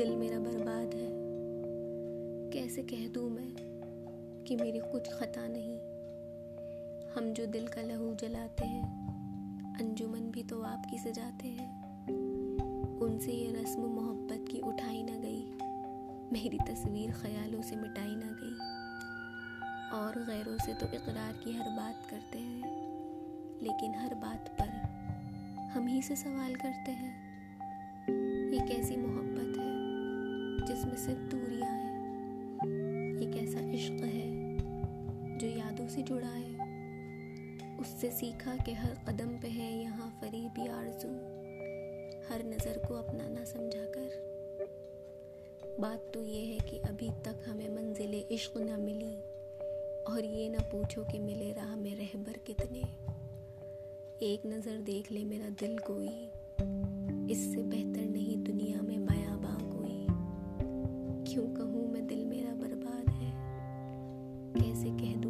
دل میرا برباد ہے۔ کیسے کہہ دوں میں کہ میری کچھ خطا نہیں؟ ہم جو دل کا لہو جلاتے ہیں، انجمن بھی تو آپ کی سجاتے ہیں۔ ان سے یہ رسم محبت کی اٹھائی نہ گئی۔ میری تصویر خیالوں سے مٹائی نہ گئی۔ اور غیروں سے تو اقرار کی ہر بات کرتے ہیں۔ لیکن ہر بات پر ہم ہی سے سوال کرتے ہیں۔ یہ کیسی محبت جس میں صرف دوریاں ہیں۔ یہ کیسا عشق ہے جو یادوں سے جڑا ہے۔ اس سے سیکھا کہ ہر قدم پہ ہے یہاں فریبی آرزو۔ ہر نظر کو اپنا نہ سمجھا کر۔ بات تو یہ ہے کہ ابھی تک ہمیں منزل عشق نہ ملی اور یہ نہ پوچھو کہ ملے راہ میں رہبر کتنے۔ ایک نظر دیکھ لے میرا دل کوئی اس سے کیوں کہوں میں دل میرا برباد ہے؟ کیسے کہہ دوں